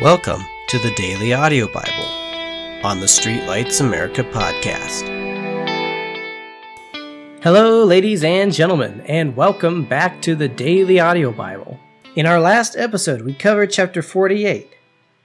Welcome to the Daily Audio Bible on the Streetlights America podcast. Hello, ladies and gentlemen, and welcome back to the Daily Audio Bible. In our last episode, we covered chapter 48,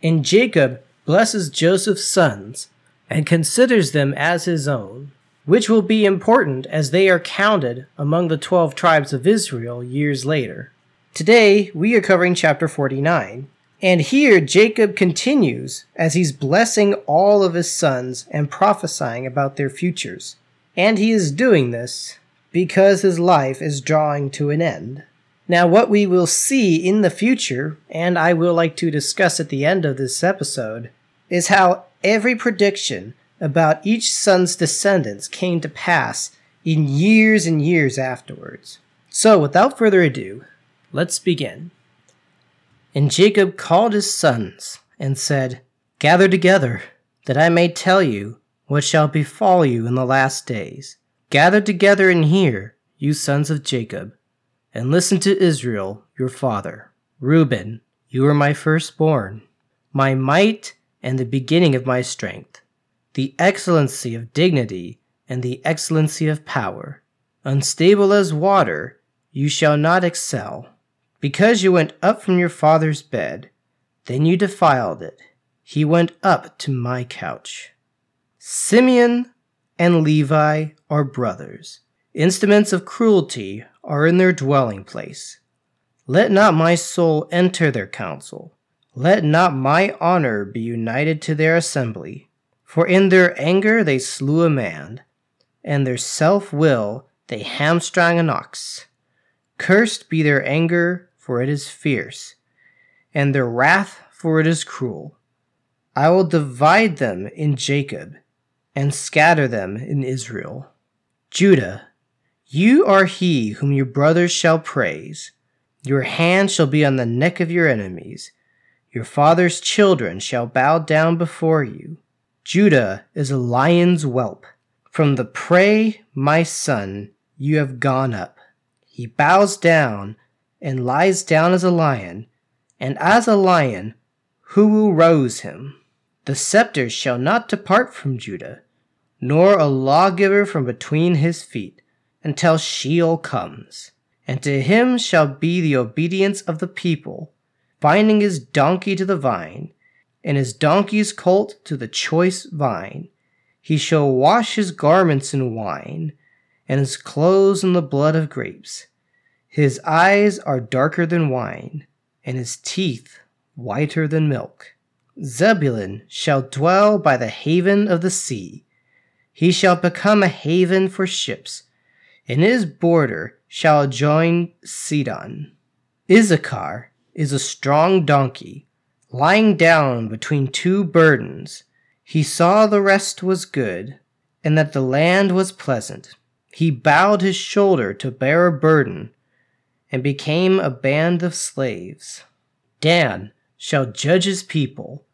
and Jacob blesses Joseph's sons and considers them as his own, which will be important as they are counted among the 12 tribes of Israel years later. Today, we are covering chapter 49, and here Jacob continues as he's blessing all of his sons and prophesying about their futures. And he is doing this because his life is drawing to an end. Now, what we will see in the future, and I will like to discuss at the end of this episode, is how every prediction about each son's descendants came to pass in years and years afterwards. So, without further ado, let's begin. And Jacob called his sons and said, Gather together, that I may tell you what shall befall you in the last days. Gather together and hear, you sons of Jacob, and listen to Israel, your father. Reuben, you are my firstborn, my might and the beginning of my strength, the excellency of dignity and the excellency of power. Unstable as water, you shall not excel because you went up from your father's bed, then you defiled it. He went up to my couch. Simeon and Levi are brothers. Instruments of cruelty are in their dwelling place. Let not my soul enter their council. Let not my honor be united to their assembly. For in their anger they slew a man, and their self will they hamstrung an ox. Cursed be their anger for it is fierce, and their wrath, for it is cruel. I will divide them in Jacob, and scatter them in Israel. Judah, you are he whom your brothers shall praise. Your hand shall be on the neck of your enemies. Your father's children shall bow down before you. Judah is a lion's whelp. From the prey, my son, you have gone up. He bows down and lies down as a lion, and as a lion, who will rouse him? The scepter shall not depart from Judah, nor a lawgiver from between his feet, until Shiloh comes. And to him shall be the obedience of the people, binding his donkey to the vine, and his donkey's colt to the choice vine. He shall wash his garments in wine, and his clothes in the blood of grapes. His eyes are darker than wine, and his teeth whiter than milk. Zebulun shall dwell by the haven of the sea. He shall become a haven for ships, and his border shall join Sidon. Issachar is a strong donkey, lying down between two burdens. He saw the rest was good, and that the land was pleasant. He bowed his shoulder to bear a burden, and became a band of slaves. Dan shall judge his people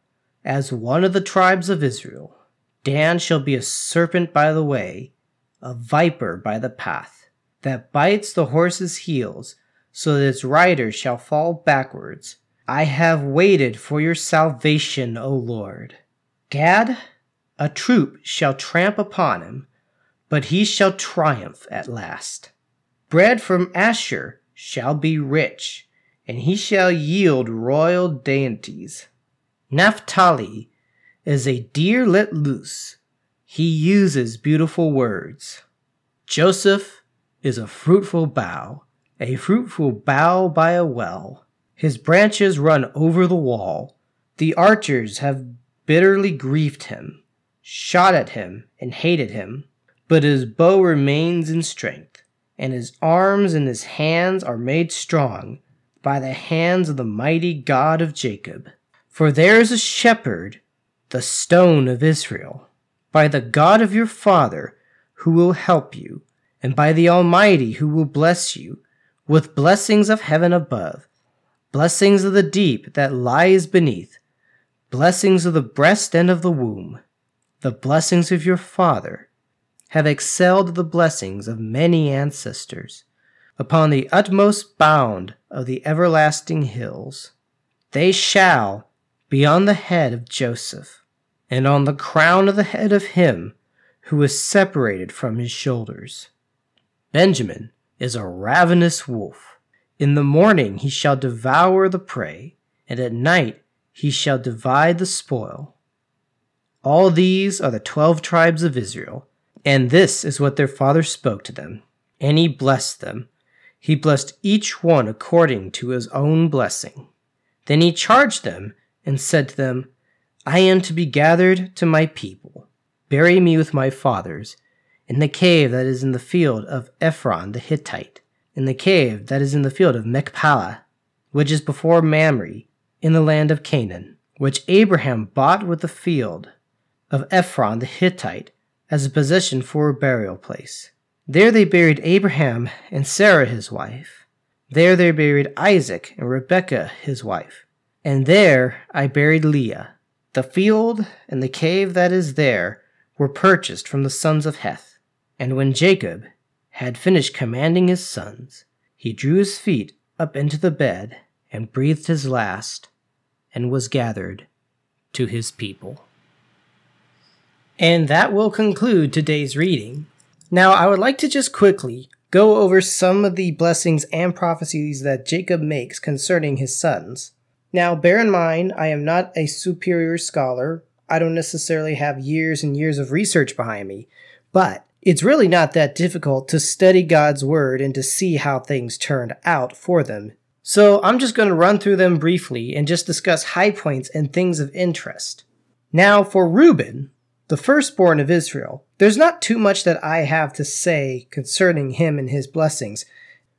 as one of the tribes of Israel. Dan shall be a serpent by the way, a viper by the path, that bites the horse's heels, so that its rider shall fall backwards. I have waited for your salvation, O Lord. Gad, a troop shall tramp upon him, but he shall triumph at last. Bread from Asher shall be rich, and he shall yield royal dainties. Naphtali is a deer let loose. He uses beautiful words. Joseph is a fruitful bough, a fruitful bough by a well. His branches run over the wall. The archers have bitterly grieved him, shot at him, and hated him, but his bow remains in strength and his arms and his hands are made strong by the hands of the mighty God of Jacob. For there is a shepherd, the stone of Israel, by the God of your father, who will help you, and by the Almighty, who will bless you, with blessings of heaven above, blessings of the deep that lies beneath, blessings of the breast and of the womb, the blessings of your father have excelled the blessings of many ancestors. Upon the utmost bound of the everlasting hills, they shall be on the head of Joseph, and on the crown of the head of him who was separated from his shoulders. Benjamin is a ravenous wolf. In the morning he shall devour the prey, and at night he shall divide the spoil. All these are the twelve tribes of Israel, and this is what their father spoke to them. And he blessed them. He blessed each one according to his own blessing. Then he charged them and said to them, I am to be gathered to my people. Bury me with my fathers in the cave that is in the field of Ephron the Hittite, in the cave that is in the field of Machpelah, which is before Mamre, in the land of Canaan, which Abraham bought with the field of Ephron the Hittite as a possession for a burial place. There they buried Abraham and Sarah his wife. There they buried Isaac and Rebekah his wife. And there I buried Leah. The field and the cave that is there were purchased from the sons of Heth. And when Jacob had finished commanding his sons, he drew his feet up into the bed and breathed his last and was gathered to his people. And that will conclude today's reading. Now, I would like to just quickly go over some of the blessings and prophecies that Jacob makes concerning his sons. Now, bear in mind, I am not a superior scholar. I don't necessarily have years and years of research behind me, but it's really not that difficult to study God's Word and to see how things turned out for them. So I'm just going to run through them briefly and just discuss high points and things of interest. Now, for Reuben, the firstborn of Israel. There's not too much that I have to say concerning him and his blessings,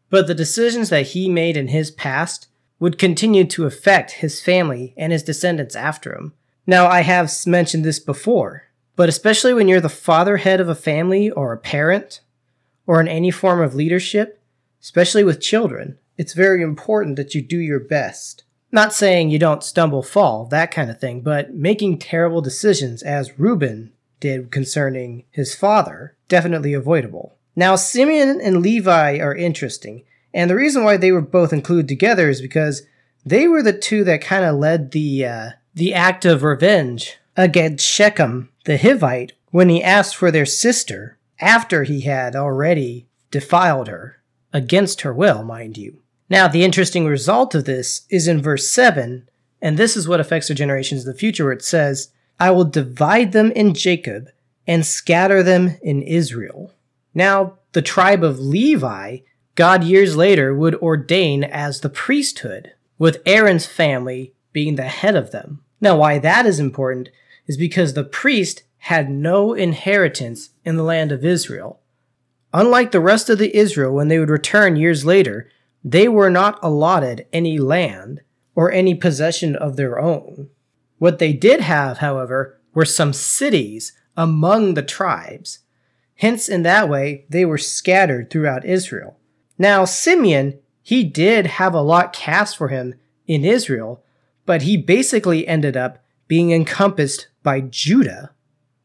but the decisions that he made in his past would continue to affect his family and his descendants after him. Now, I have mentioned this before, but especially when you're the father head of a family or a parent or in any form of leadership, especially with children, it's very important that you do your best. Not saying you don't stumble, fall, that kind of thing, but making terrible decisions as Reuben did concerning his father, definitely avoidable. Now, Simeon and Levi are interesting, and the reason why they were both included together is because they were the two that kind of led the uh, the act of revenge against Shechem the Hivite when he asked for their sister after he had already defiled her against her will, mind you. Now, the interesting result of this is in verse 7, and this is what affects the generations of the future, where it says, I will divide them in Jacob and scatter them in Israel. Now, the tribe of Levi, God years later would ordain as the priesthood, with Aaron's family being the head of them. Now, why that is important is because the priest had no inheritance in the land of Israel. Unlike the rest of the Israel, when they would return years later, they were not allotted any land or any possession of their own. What they did have, however, were some cities among the tribes. Hence, in that way, they were scattered throughout Israel. Now, Simeon, he did have a lot cast for him in Israel, but he basically ended up being encompassed by Judah.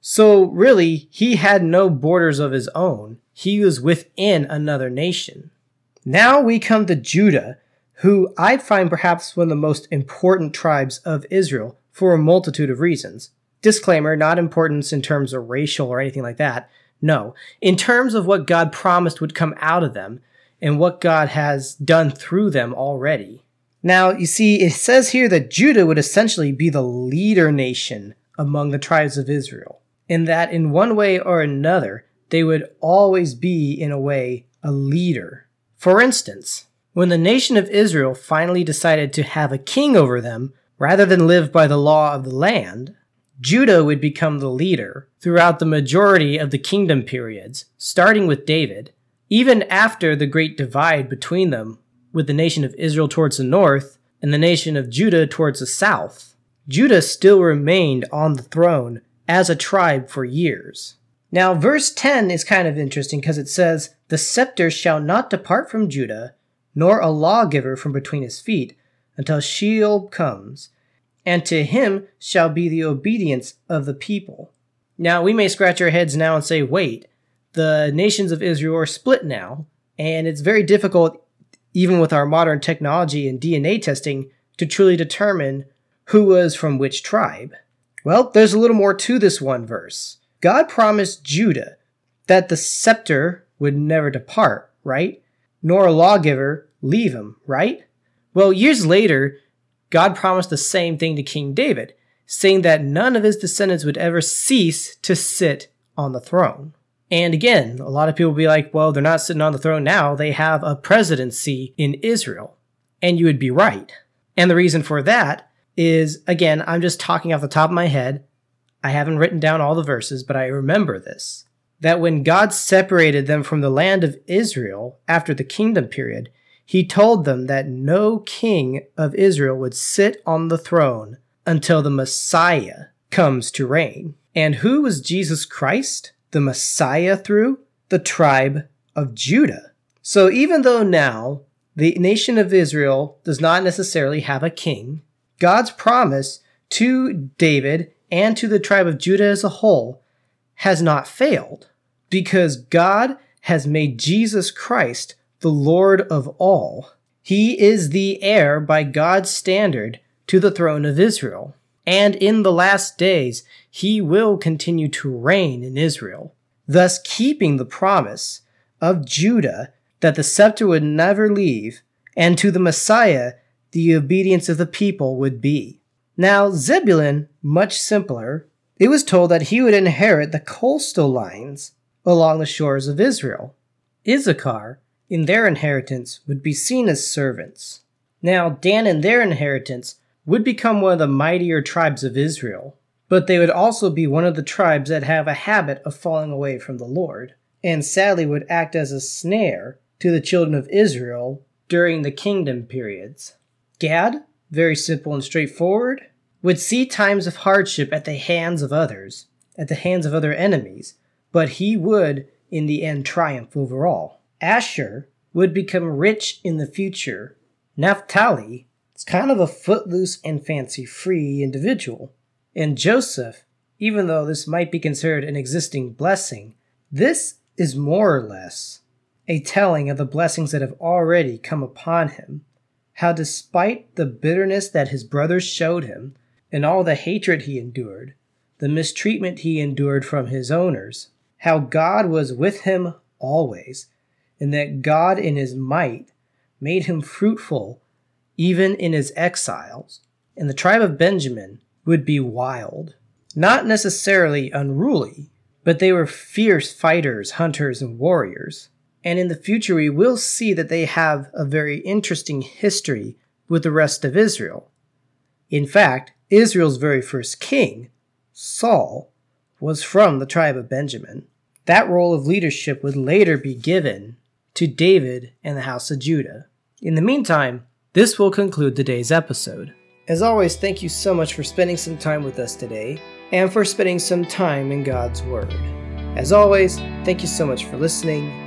So, really, he had no borders of his own. He was within another nation. Now we come to Judah, who I find perhaps one of the most important tribes of Israel for a multitude of reasons. Disclaimer, not importance in terms of racial or anything like that. No, in terms of what God promised would come out of them and what God has done through them already. Now, you see, it says here that Judah would essentially be the leader nation among the tribes of Israel, in that in one way or another, they would always be, in a way, a leader for instance, when the nation of Israel finally decided to have a king over them, rather than live by the law of the land, Judah would become the leader throughout the majority of the kingdom periods, starting with David, even after the great divide between them, with the nation of Israel towards the north and the nation of Judah towards the south. Judah still remained on the throne as a tribe for years. Now, verse 10 is kind of interesting because it says, The scepter shall not depart from Judah, nor a lawgiver from between his feet, until Shiloh comes, and to him shall be the obedience of the people. Now, we may scratch our heads now and say, Wait, the nations of Israel are split now, and it's very difficult, even with our modern technology and DNA testing, to truly determine who was from which tribe? Well, there's a little more to this one verse. God promised Judah that the scepter would never depart, right? Nor a lawgiver leave him, right? Well, years later, God promised the same thing to King David, saying that none of his descendants would ever cease to sit on the throne. And again, a lot of people be like, well, they're not sitting on the throne now, they have a presidency in Israel. And you would be right. And the reason for that is, again, I'm just talking off the top of my head. I haven't written down all the verses, but I remember this that when God separated them from the land of Israel after the kingdom period, he told them that no king of Israel would sit on the throne until the Messiah comes to reign. And who was Jesus Christ, the Messiah, through? The tribe of Judah. So even though now the nation of Israel does not necessarily have a king, God's promise to David and to the tribe of Judah as a whole has not failed because God has made Jesus Christ the Lord of all. He is the heir by God's standard to the throne of Israel. And in the last days, he will continue to reign in Israel, thus keeping the promise of Judah that the scepter would never leave, and to the Messiah, the obedience of the people would be. Now, Zebulun, much simpler, it was told that he would inherit the coastal lines along the shores of Israel. Issachar, in their inheritance, would be seen as servants. Now, Dan in their inheritance would become one of the mightier tribes of Israel, but they would also be one of the tribes that have a habit of falling away from the Lord, and sadly would act as a snare to the children of Israel during the kingdom periods. Gad, very simple and straightforward, would see times of hardship at the hands of others, at the hands of other enemies, but he would, in the end, triumph over all. Asher would become rich in the future. Naphtali is kind of a footloose and fancy free individual. And Joseph, even though this might be considered an existing blessing, this is more or less a telling of the blessings that have already come upon him. How, despite the bitterness that his brothers showed him, and all the hatred he endured, the mistreatment he endured from his owners, how God was with him always, and that God in his might made him fruitful even in his exiles. And the tribe of Benjamin would be wild, not necessarily unruly, but they were fierce fighters, hunters, and warriors. And in the future, we will see that they have a very interesting history with the rest of Israel. In fact, Israel's very first king, Saul, was from the tribe of Benjamin. That role of leadership would later be given to David and the house of Judah. In the meantime, this will conclude today's episode. As always, thank you so much for spending some time with us today and for spending some time in God's Word. As always, thank you so much for listening,